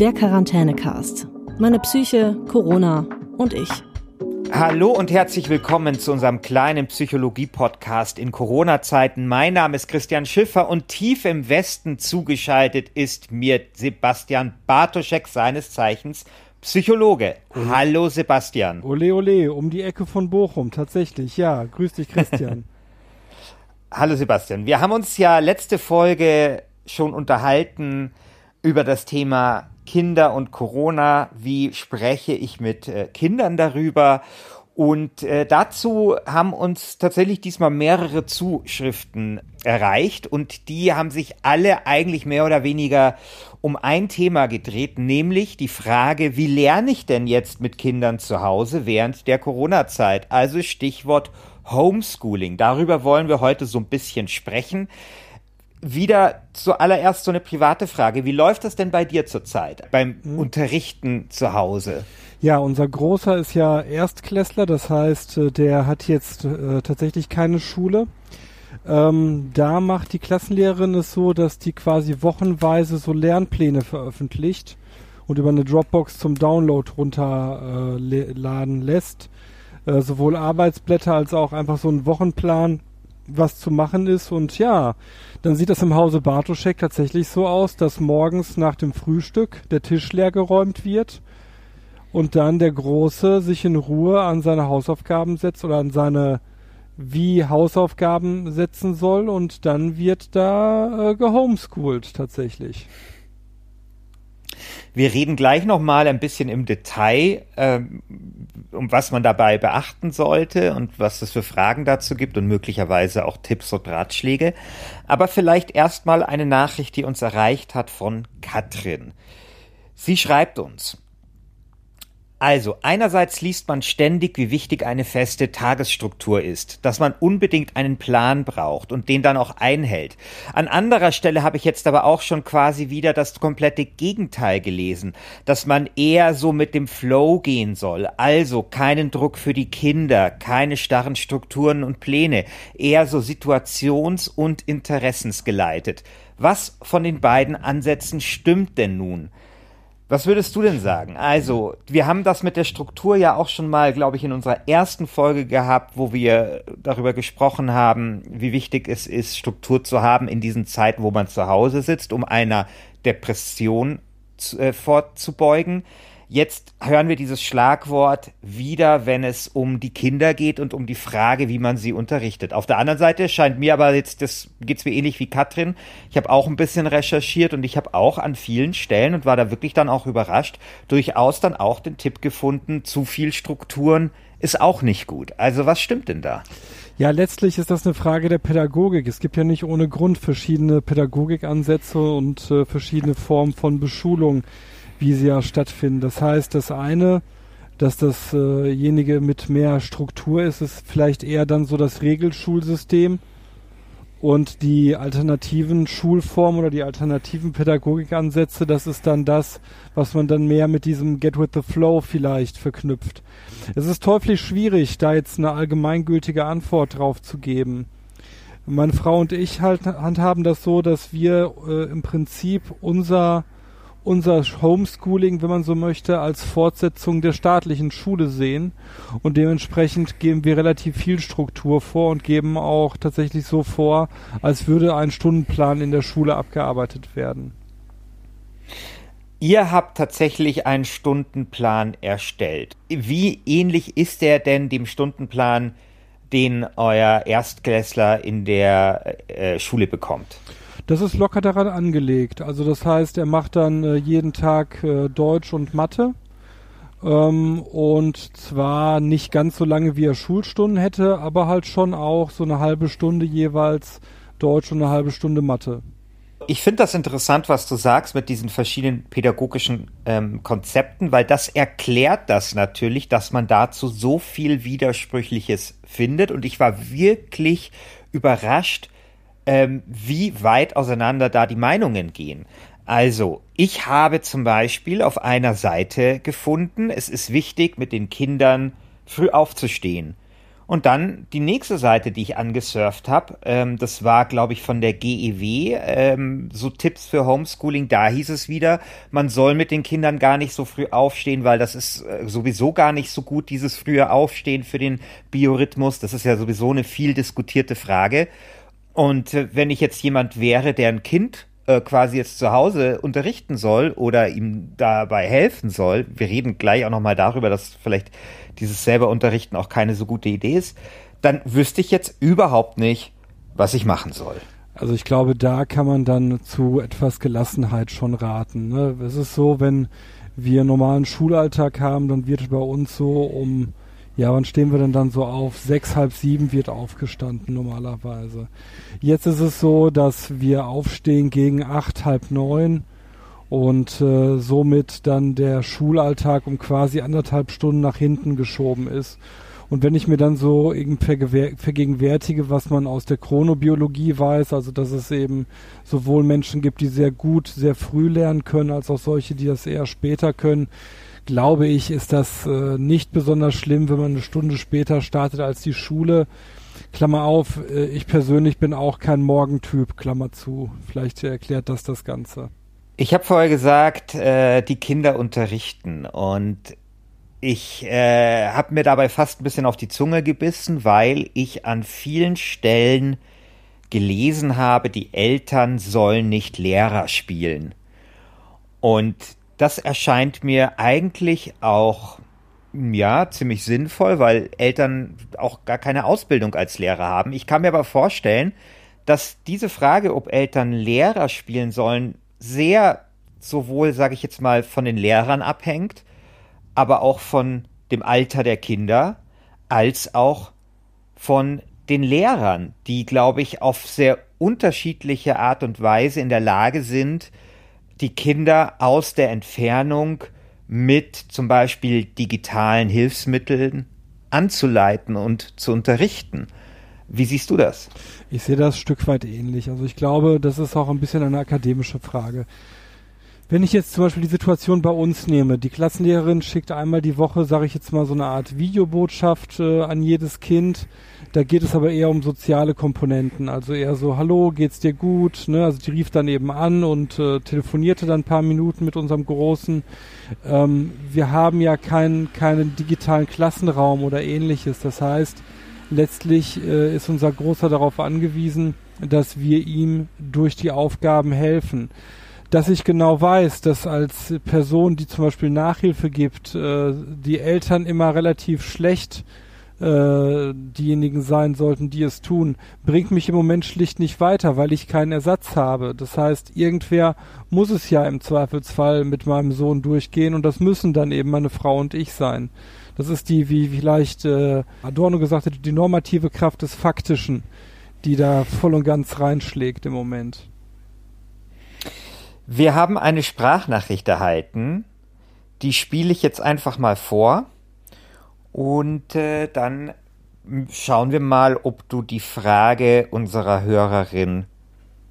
Der Quarantänecast. Meine Psyche, Corona und ich. Hallo und herzlich willkommen zu unserem kleinen Psychologie-Podcast in Corona-Zeiten. Mein Name ist Christian Schiffer und tief im Westen zugeschaltet ist mir Sebastian Bartoschek, seines Zeichens Psychologe. Ole. Hallo Sebastian. Ole ole, um die Ecke von Bochum, tatsächlich. Ja, grüß dich Christian. Hallo Sebastian. Wir haben uns ja letzte Folge schon unterhalten über das Thema Kinder und Corona. Wie spreche ich mit äh, Kindern darüber? Und äh, dazu haben uns tatsächlich diesmal mehrere Zuschriften erreicht und die haben sich alle eigentlich mehr oder weniger um ein Thema gedreht, nämlich die Frage, wie lerne ich denn jetzt mit Kindern zu Hause während der Corona-Zeit? Also Stichwort Homeschooling. Darüber wollen wir heute so ein bisschen sprechen. Wieder zuallererst so eine private Frage. Wie läuft das denn bei dir zurzeit beim hm. Unterrichten zu Hause? Ja, unser Großer ist ja Erstklässler, das heißt, äh, der hat jetzt äh, tatsächlich keine Schule. Ähm, da macht die Klassenlehrerin es so, dass die quasi wochenweise so Lernpläne veröffentlicht und über eine Dropbox zum Download runterladen äh, lässt. Äh, sowohl Arbeitsblätter als auch einfach so einen Wochenplan, was zu machen ist. Und ja, dann sieht das im Hause Bartoschek tatsächlich so aus, dass morgens nach dem Frühstück der Tisch leer geräumt wird und dann der Große sich in Ruhe an seine Hausaufgaben setzt oder an seine wie Hausaufgaben setzen soll und dann wird da äh, gehomeschoolt tatsächlich. Wir reden gleich noch mal ein bisschen im Detail, ähm, um was man dabei beachten sollte und was es für Fragen dazu gibt und möglicherweise auch Tipps und Ratschläge. Aber vielleicht erstmal eine Nachricht, die uns erreicht hat von Katrin. Sie schreibt uns. Also, einerseits liest man ständig, wie wichtig eine feste Tagesstruktur ist, dass man unbedingt einen Plan braucht und den dann auch einhält. An anderer Stelle habe ich jetzt aber auch schon quasi wieder das komplette Gegenteil gelesen, dass man eher so mit dem Flow gehen soll, also keinen Druck für die Kinder, keine starren Strukturen und Pläne, eher so situations- und interessensgeleitet. Was von den beiden Ansätzen stimmt denn nun? Was würdest du denn sagen? Also, wir haben das mit der Struktur ja auch schon mal, glaube ich, in unserer ersten Folge gehabt, wo wir darüber gesprochen haben, wie wichtig es ist, Struktur zu haben in diesen Zeiten, wo man zu Hause sitzt, um einer Depression zu, äh, vorzubeugen. Jetzt hören wir dieses Schlagwort wieder, wenn es um die Kinder geht und um die Frage, wie man sie unterrichtet. Auf der anderen Seite scheint mir aber jetzt, das geht's mir ähnlich wie Katrin. Ich habe auch ein bisschen recherchiert und ich habe auch an vielen Stellen und war da wirklich dann auch überrascht, durchaus dann auch den Tipp gefunden, zu viel Strukturen ist auch nicht gut. Also was stimmt denn da? Ja, letztlich ist das eine Frage der Pädagogik. Es gibt ja nicht ohne Grund verschiedene Pädagogikansätze und äh, verschiedene Formen von Beschulung wie sie ja stattfinden. Das heißt, das eine, dass dasjenige äh mit mehr Struktur ist, ist vielleicht eher dann so das Regelschulsystem und die alternativen Schulformen oder die alternativen Pädagogikansätze, das ist dann das, was man dann mehr mit diesem Get with the Flow vielleicht verknüpft. Es ist teuflisch schwierig, da jetzt eine allgemeingültige Antwort drauf zu geben. Meine Frau und ich halt handhaben das so, dass wir äh, im Prinzip unser unser Homeschooling, wenn man so möchte, als Fortsetzung der staatlichen Schule sehen. Und dementsprechend geben wir relativ viel Struktur vor und geben auch tatsächlich so vor, als würde ein Stundenplan in der Schule abgearbeitet werden. Ihr habt tatsächlich einen Stundenplan erstellt. Wie ähnlich ist der denn dem Stundenplan, den euer Erstklässler in der äh, Schule bekommt? Das ist locker daran angelegt. Also das heißt, er macht dann äh, jeden Tag äh, Deutsch und Mathe. Ähm, und zwar nicht ganz so lange, wie er Schulstunden hätte, aber halt schon auch so eine halbe Stunde jeweils Deutsch und eine halbe Stunde Mathe. Ich finde das interessant, was du sagst mit diesen verschiedenen pädagogischen ähm, Konzepten, weil das erklärt das natürlich, dass man dazu so viel Widersprüchliches findet. Und ich war wirklich überrascht, ähm, wie weit auseinander da die Meinungen gehen. Also, ich habe zum Beispiel auf einer Seite gefunden, es ist wichtig, mit den Kindern früh aufzustehen. Und dann die nächste Seite, die ich angesurft habe, ähm, das war, glaube ich, von der GEW, ähm, so Tipps für Homeschooling. Da hieß es wieder, man soll mit den Kindern gar nicht so früh aufstehen, weil das ist äh, sowieso gar nicht so gut, dieses frühe Aufstehen für den Biorhythmus. Das ist ja sowieso eine viel diskutierte Frage. Und äh, wenn ich jetzt jemand wäre, der ein Kind äh, quasi jetzt zu Hause unterrichten soll oder ihm dabei helfen soll, wir reden gleich auch nochmal darüber, dass vielleicht dieses selber Unterrichten auch keine so gute Idee ist, dann wüsste ich jetzt überhaupt nicht, was ich machen soll. Also ich glaube, da kann man dann zu etwas Gelassenheit schon raten. Ne? Es ist so, wenn wir normalen Schulalltag haben, dann wird bei uns so um, ja, wann stehen wir denn dann so auf? Sechs, halb sieben wird aufgestanden normalerweise. Jetzt ist es so, dass wir aufstehen gegen acht, halb neun und äh, somit dann der Schulalltag um quasi anderthalb Stunden nach hinten geschoben ist. Und wenn ich mir dann so irgendwie vergegenwärtige, was man aus der Chronobiologie weiß, also dass es eben sowohl Menschen gibt, die sehr gut, sehr früh lernen können, als auch solche, die das eher später können, glaube ich, ist das äh, nicht besonders schlimm, wenn man eine Stunde später startet als die Schule. Klammer auf, äh, ich persönlich bin auch kein Morgentyp, Klammer zu. Vielleicht erklärt das das Ganze. Ich habe vorher gesagt, äh, die Kinder unterrichten und ich äh, habe mir dabei fast ein bisschen auf die Zunge gebissen, weil ich an vielen Stellen gelesen habe, die Eltern sollen nicht Lehrer spielen. Und das erscheint mir eigentlich auch ja ziemlich sinnvoll, weil Eltern auch gar keine Ausbildung als Lehrer haben. Ich kann mir aber vorstellen, dass diese Frage, ob Eltern Lehrer spielen sollen, sehr sowohl, sage ich jetzt mal, von den Lehrern abhängt, aber auch von dem Alter der Kinder, als auch von den Lehrern, die, glaube ich, auf sehr unterschiedliche Art und Weise in der Lage sind, die Kinder aus der Entfernung mit zum Beispiel digitalen Hilfsmitteln anzuleiten und zu unterrichten. Wie siehst du das? Ich sehe das ein Stück weit ähnlich. Also ich glaube, das ist auch ein bisschen eine akademische Frage. Wenn ich jetzt zum Beispiel die Situation bei uns nehme, die Klassenlehrerin schickt einmal die Woche, sage ich jetzt mal, so eine Art Videobotschaft äh, an jedes Kind. Da geht es aber eher um soziale Komponenten, also eher so, hallo, geht's dir gut? Ne? Also die rief dann eben an und äh, telefonierte dann ein paar Minuten mit unserem Großen. Ähm, wir haben ja keinen keinen digitalen Klassenraum oder ähnliches. Das heißt, letztlich äh, ist unser Großer darauf angewiesen, dass wir ihm durch die Aufgaben helfen. Dass ich genau weiß, dass als Person, die zum Beispiel Nachhilfe gibt, äh, die Eltern immer relativ schlecht äh, diejenigen sein sollten, die es tun, bringt mich im Moment schlicht nicht weiter, weil ich keinen Ersatz habe. Das heißt, irgendwer muss es ja im Zweifelsfall mit meinem Sohn durchgehen und das müssen dann eben meine Frau und ich sein. Das ist die, wie vielleicht äh, Adorno gesagt hat, die normative Kraft des Faktischen, die da voll und ganz reinschlägt im Moment. Wir haben eine Sprachnachricht erhalten, die spiele ich jetzt einfach mal vor und äh, dann schauen wir mal, ob du die Frage unserer Hörerin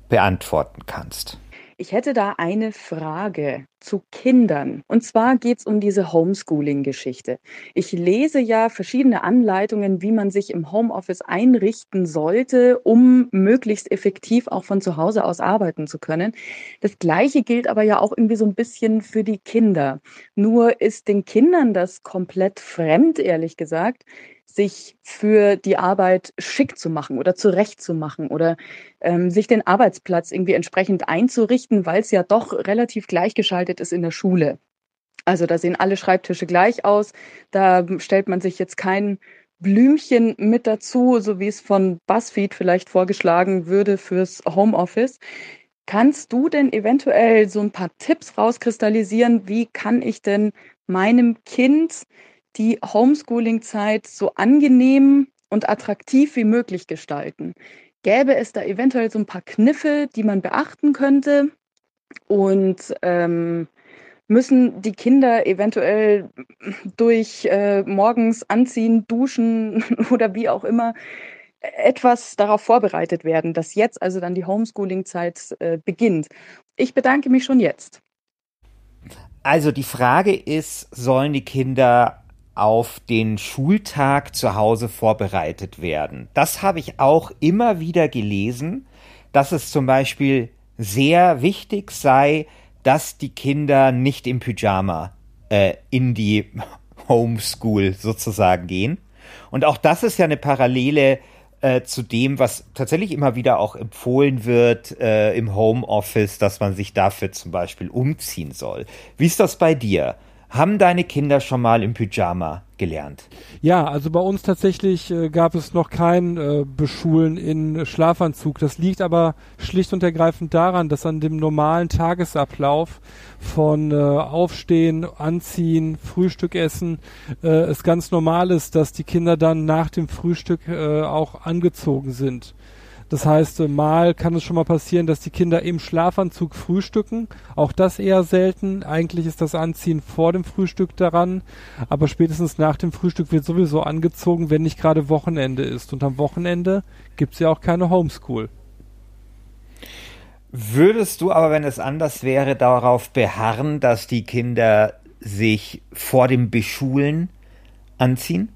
beantworten kannst. Ich hätte da eine Frage zu Kindern. Und zwar geht es um diese Homeschooling-Geschichte. Ich lese ja verschiedene Anleitungen, wie man sich im Homeoffice einrichten sollte, um möglichst effektiv auch von zu Hause aus arbeiten zu können. Das Gleiche gilt aber ja auch irgendwie so ein bisschen für die Kinder. Nur ist den Kindern das komplett fremd, ehrlich gesagt sich für die Arbeit schick zu machen oder zurechtzumachen oder ähm, sich den Arbeitsplatz irgendwie entsprechend einzurichten, weil es ja doch relativ gleichgeschaltet ist in der Schule. Also da sehen alle Schreibtische gleich aus. Da stellt man sich jetzt kein Blümchen mit dazu, so wie es von BuzzFeed vielleicht vorgeschlagen würde fürs Homeoffice. Kannst du denn eventuell so ein paar Tipps rauskristallisieren? Wie kann ich denn meinem Kind die Homeschooling-Zeit so angenehm und attraktiv wie möglich gestalten. Gäbe es da eventuell so ein paar Kniffe, die man beachten könnte? Und ähm, müssen die Kinder eventuell durch äh, morgens anziehen, duschen oder wie auch immer etwas darauf vorbereitet werden, dass jetzt also dann die Homeschooling-Zeit äh, beginnt? Ich bedanke mich schon jetzt. Also die Frage ist, sollen die Kinder auf den Schultag zu Hause vorbereitet werden. Das habe ich auch immer wieder gelesen, dass es zum Beispiel sehr wichtig sei, dass die Kinder nicht im Pyjama äh, in die Homeschool sozusagen gehen. Und auch das ist ja eine Parallele äh, zu dem, was tatsächlich immer wieder auch empfohlen wird äh, im Homeoffice, dass man sich dafür zum Beispiel umziehen soll. Wie ist das bei dir? Haben deine Kinder schon mal im Pyjama gelernt? Ja, also bei uns tatsächlich äh, gab es noch kein äh, Beschulen in Schlafanzug. Das liegt aber schlicht und ergreifend daran, dass an dem normalen Tagesablauf von äh, Aufstehen, Anziehen, Frühstück essen äh, es ganz normal ist, dass die Kinder dann nach dem Frühstück äh, auch angezogen sind. Das heißt, mal kann es schon mal passieren, dass die Kinder im Schlafanzug frühstücken. Auch das eher selten. Eigentlich ist das Anziehen vor dem Frühstück daran. Aber spätestens nach dem Frühstück wird sowieso angezogen, wenn nicht gerade Wochenende ist. Und am Wochenende gibt es ja auch keine Homeschool. Würdest du aber, wenn es anders wäre, darauf beharren, dass die Kinder sich vor dem Beschulen anziehen?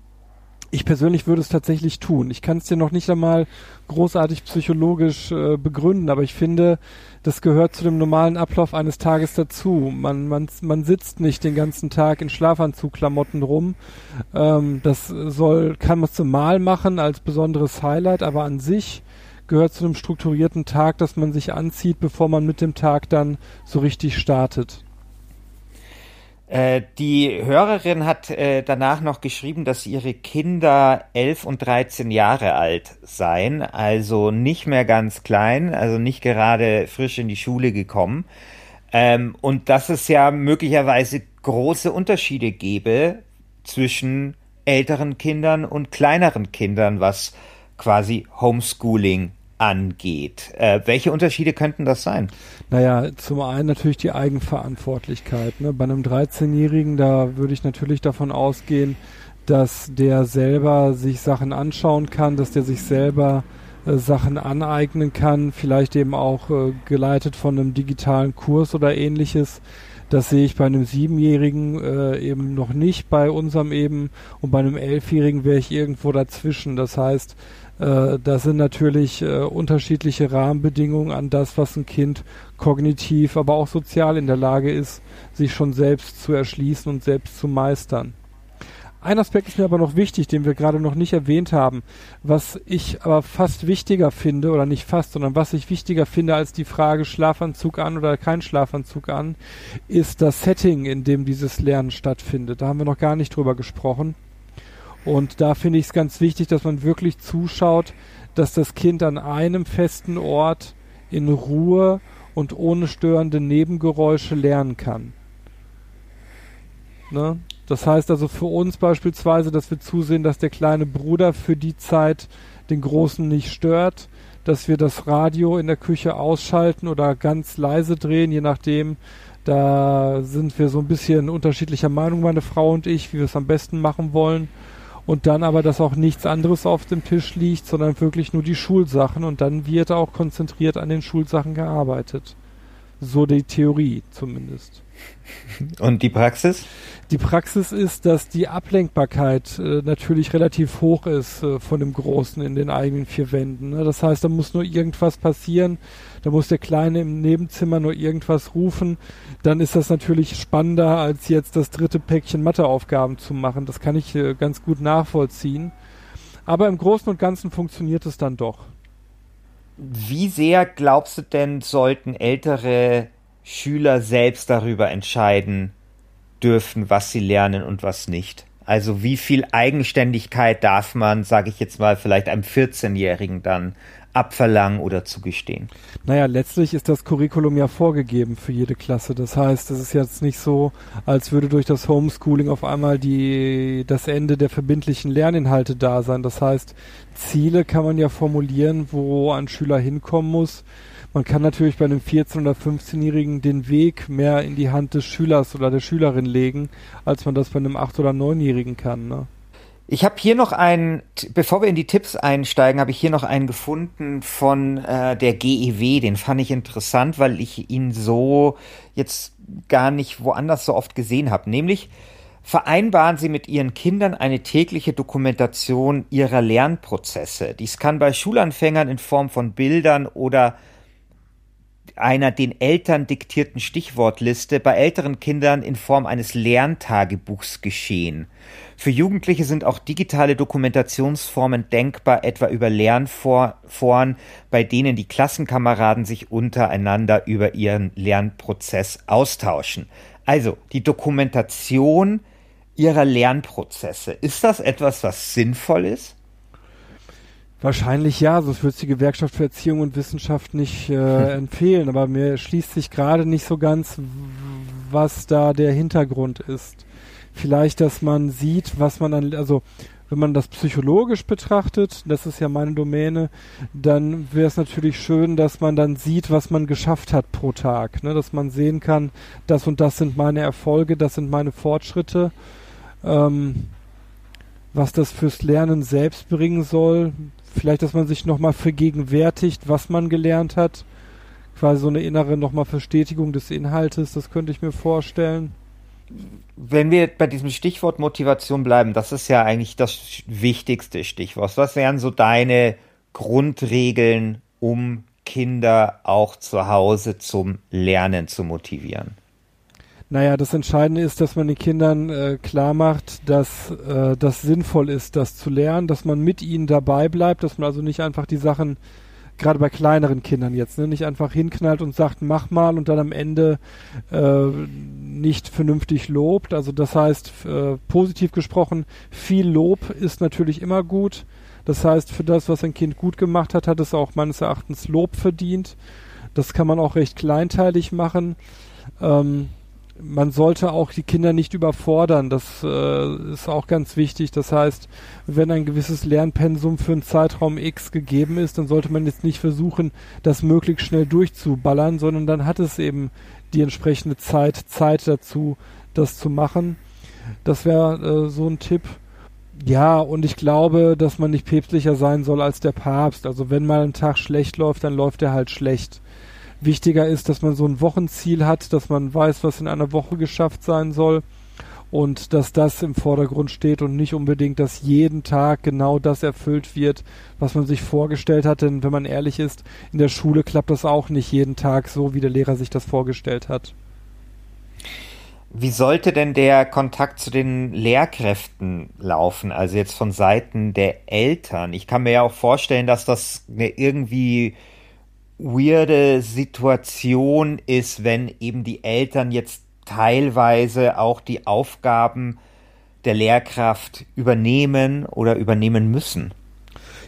Ich persönlich würde es tatsächlich tun. Ich kann es dir noch nicht einmal großartig psychologisch äh, begründen, aber ich finde, das gehört zu dem normalen Ablauf eines Tages dazu. Man, man, man sitzt nicht den ganzen Tag in Schlafanzugklamotten rum. Ähm, das soll, kann man zum Mal machen als besonderes Highlight, aber an sich gehört zu einem strukturierten Tag, dass man sich anzieht, bevor man mit dem Tag dann so richtig startet. Äh, die Hörerin hat äh, danach noch geschrieben, dass ihre Kinder elf und 13 Jahre alt seien, also nicht mehr ganz klein, also nicht gerade frisch in die Schule gekommen. Ähm, und dass es ja möglicherweise große Unterschiede gäbe zwischen älteren Kindern und kleineren Kindern, was quasi Homeschooling angeht. Äh, welche Unterschiede könnten das sein? Naja, zum einen natürlich die Eigenverantwortlichkeit. Ne? Bei einem 13-Jährigen, da würde ich natürlich davon ausgehen, dass der selber sich Sachen anschauen kann, dass der sich selber äh, Sachen aneignen kann, vielleicht eben auch äh, geleitet von einem digitalen Kurs oder ähnliches. Das sehe ich bei einem Siebenjährigen äh, eben noch nicht, bei unserem eben. Und bei einem Elfjährigen wäre ich irgendwo dazwischen. Das heißt, äh, da sind natürlich äh, unterschiedliche Rahmenbedingungen an das, was ein Kind kognitiv, aber auch sozial in der Lage ist, sich schon selbst zu erschließen und selbst zu meistern. Ein Aspekt ist mir aber noch wichtig, den wir gerade noch nicht erwähnt haben, was ich aber fast wichtiger finde, oder nicht fast, sondern was ich wichtiger finde als die Frage Schlafanzug an oder kein Schlafanzug an, ist das Setting, in dem dieses Lernen stattfindet. Da haben wir noch gar nicht drüber gesprochen. Und da finde ich es ganz wichtig, dass man wirklich zuschaut, dass das Kind an einem festen Ort in Ruhe und ohne störende Nebengeräusche lernen kann. Ne? Das heißt also für uns beispielsweise, dass wir zusehen, dass der kleine Bruder für die Zeit den Großen nicht stört, dass wir das Radio in der Küche ausschalten oder ganz leise drehen, je nachdem. Da sind wir so ein bisschen unterschiedlicher Meinung, meine Frau und ich, wie wir es am besten machen wollen und dann aber, dass auch nichts anderes auf dem Tisch liegt, sondern wirklich nur die Schulsachen und dann wird auch konzentriert an den Schulsachen gearbeitet. So die Theorie zumindest. Und die Praxis? Die Praxis ist, dass die Ablenkbarkeit äh, natürlich relativ hoch ist äh, von dem Großen in den eigenen vier Wänden. Ne? Das heißt, da muss nur irgendwas passieren, da muss der Kleine im Nebenzimmer nur irgendwas rufen. Dann ist das natürlich spannender, als jetzt das dritte Päckchen Matheaufgaben zu machen. Das kann ich äh, ganz gut nachvollziehen. Aber im Großen und Ganzen funktioniert es dann doch. Wie sehr glaubst du denn, sollten ältere Schüler selbst darüber entscheiden dürfen, was sie lernen und was nicht? Also wie viel Eigenständigkeit darf man, sage ich jetzt mal, vielleicht einem 14-Jährigen dann abverlangen oder zugestehen? Naja, letztlich ist das Curriculum ja vorgegeben für jede Klasse. Das heißt, es ist jetzt nicht so, als würde durch das Homeschooling auf einmal die, das Ende der verbindlichen Lerninhalte da sein. Das heißt, Ziele kann man ja formulieren, wo ein Schüler hinkommen muss. Man kann natürlich bei einem 14- oder 15-Jährigen den Weg mehr in die Hand des Schülers oder der Schülerin legen, als man das bei einem 8- oder 9-Jährigen kann. Ne? Ich habe hier noch einen, bevor wir in die Tipps einsteigen, habe ich hier noch einen gefunden von äh, der GEW. Den fand ich interessant, weil ich ihn so jetzt gar nicht woanders so oft gesehen habe. Nämlich vereinbaren Sie mit Ihren Kindern eine tägliche Dokumentation Ihrer Lernprozesse. Dies kann bei Schulanfängern in Form von Bildern oder einer den Eltern diktierten Stichwortliste, bei älteren Kindern in Form eines Lerntagebuchs geschehen. Für Jugendliche sind auch digitale Dokumentationsformen denkbar, etwa über Lernforen, bei denen die Klassenkameraden sich untereinander über ihren Lernprozess austauschen. Also die Dokumentation Ihrer Lernprozesse. Ist das etwas, was sinnvoll ist? Wahrscheinlich ja, sonst würde es die Gewerkschaft für Erziehung und Wissenschaft nicht äh, hm. empfehlen. Aber mir schließt sich gerade nicht so ganz, was da der Hintergrund ist. Vielleicht, dass man sieht, was man an, also wenn man das psychologisch betrachtet, das ist ja meine Domäne, dann wäre es natürlich schön, dass man dann sieht, was man geschafft hat pro Tag. Ne? Dass man sehen kann, das und das sind meine Erfolge, das sind meine Fortschritte ähm, was das fürs Lernen selbst bringen soll. Vielleicht, dass man sich nochmal vergegenwärtigt, was man gelernt hat. Quasi so eine innere nochmal Verstetigung des Inhaltes, das könnte ich mir vorstellen. Wenn wir bei diesem Stichwort Motivation bleiben, das ist ja eigentlich das wichtigste Stichwort. Was wären so deine Grundregeln, um Kinder auch zu Hause zum Lernen zu motivieren? Naja, das Entscheidende ist, dass man den Kindern äh, klar macht, dass äh, das sinnvoll ist, das zu lernen, dass man mit ihnen dabei bleibt, dass man also nicht einfach die Sachen, gerade bei kleineren Kindern jetzt, ne, nicht einfach hinknallt und sagt, mach mal und dann am Ende äh, nicht vernünftig lobt. Also das heißt, äh, positiv gesprochen, viel Lob ist natürlich immer gut. Das heißt, für das, was ein Kind gut gemacht hat, hat es auch meines Erachtens Lob verdient. Das kann man auch recht kleinteilig machen. Ähm, man sollte auch die Kinder nicht überfordern. Das äh, ist auch ganz wichtig. Das heißt, wenn ein gewisses Lernpensum für einen Zeitraum X gegeben ist, dann sollte man jetzt nicht versuchen, das möglichst schnell durchzuballern, sondern dann hat es eben die entsprechende Zeit, Zeit dazu, das zu machen. Das wäre äh, so ein Tipp. Ja, und ich glaube, dass man nicht päpstlicher sein soll als der Papst. Also wenn mal ein Tag schlecht läuft, dann läuft er halt schlecht. Wichtiger ist, dass man so ein Wochenziel hat, dass man weiß, was in einer Woche geschafft sein soll und dass das im Vordergrund steht und nicht unbedingt, dass jeden Tag genau das erfüllt wird, was man sich vorgestellt hat. Denn wenn man ehrlich ist, in der Schule klappt das auch nicht jeden Tag so, wie der Lehrer sich das vorgestellt hat. Wie sollte denn der Kontakt zu den Lehrkräften laufen? Also jetzt von Seiten der Eltern. Ich kann mir ja auch vorstellen, dass das eine irgendwie weirde Situation ist, wenn eben die Eltern jetzt teilweise auch die Aufgaben der Lehrkraft übernehmen oder übernehmen müssen.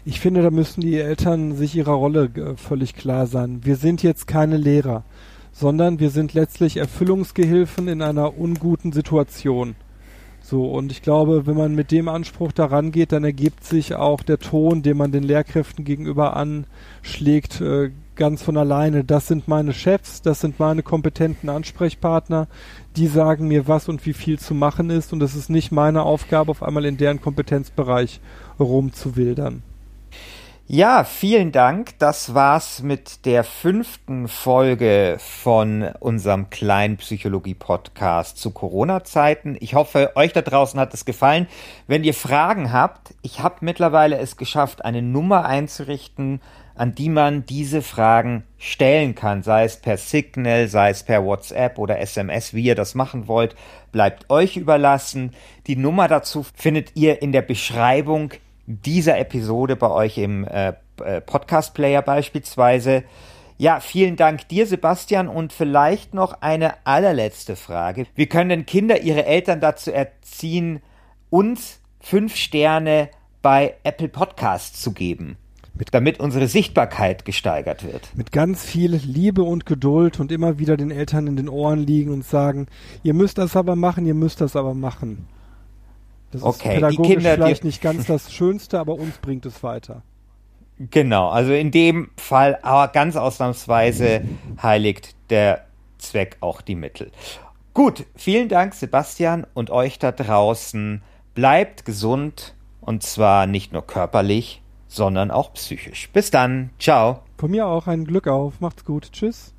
Ich finde, da müssen die Eltern sich ihrer Rolle äh, völlig klar sein. Wir sind jetzt keine Lehrer, sondern wir sind letztlich Erfüllungsgehilfen in einer unguten Situation. So, und ich glaube, wenn man mit dem Anspruch daran geht, dann ergibt sich auch der Ton, den man den Lehrkräften gegenüber anschlägt, äh, ganz von alleine. Das sind meine Chefs, das sind meine kompetenten Ansprechpartner, die sagen mir, was und wie viel zu machen ist und es ist nicht meine Aufgabe, auf einmal in deren Kompetenzbereich rumzuwildern. Ja, vielen Dank. Das war's mit der fünften Folge von unserem kleinen Psychologie-Podcast zu Corona-Zeiten. Ich hoffe, euch da draußen hat es gefallen. Wenn ihr Fragen habt, ich habe mittlerweile es geschafft, eine Nummer einzurichten, an die man diese Fragen stellen kann, sei es per Signal, sei es per WhatsApp oder SMS, wie ihr das machen wollt, bleibt euch überlassen. Die Nummer dazu findet ihr in der Beschreibung dieser Episode bei euch im äh, äh Podcast-Player beispielsweise. Ja, vielen Dank dir, Sebastian. Und vielleicht noch eine allerletzte Frage. Wie können denn Kinder ihre Eltern dazu erziehen, uns fünf Sterne bei Apple Podcasts zu geben? Mit, damit unsere Sichtbarkeit gesteigert wird. Mit ganz viel Liebe und Geduld und immer wieder den Eltern in den Ohren liegen und sagen, ihr müsst das aber machen, ihr müsst das aber machen. Das okay, ist pädagogisch die Kinder, vielleicht die nicht ganz das Schönste, aber uns bringt es weiter. Genau, also in dem Fall, aber ganz ausnahmsweise heiligt der Zweck auch die Mittel. Gut, vielen Dank, Sebastian, und euch da draußen. Bleibt gesund und zwar nicht nur körperlich, sondern auch psychisch. Bis dann. Ciao. Von mir auch ein Glück auf. Macht's gut. Tschüss.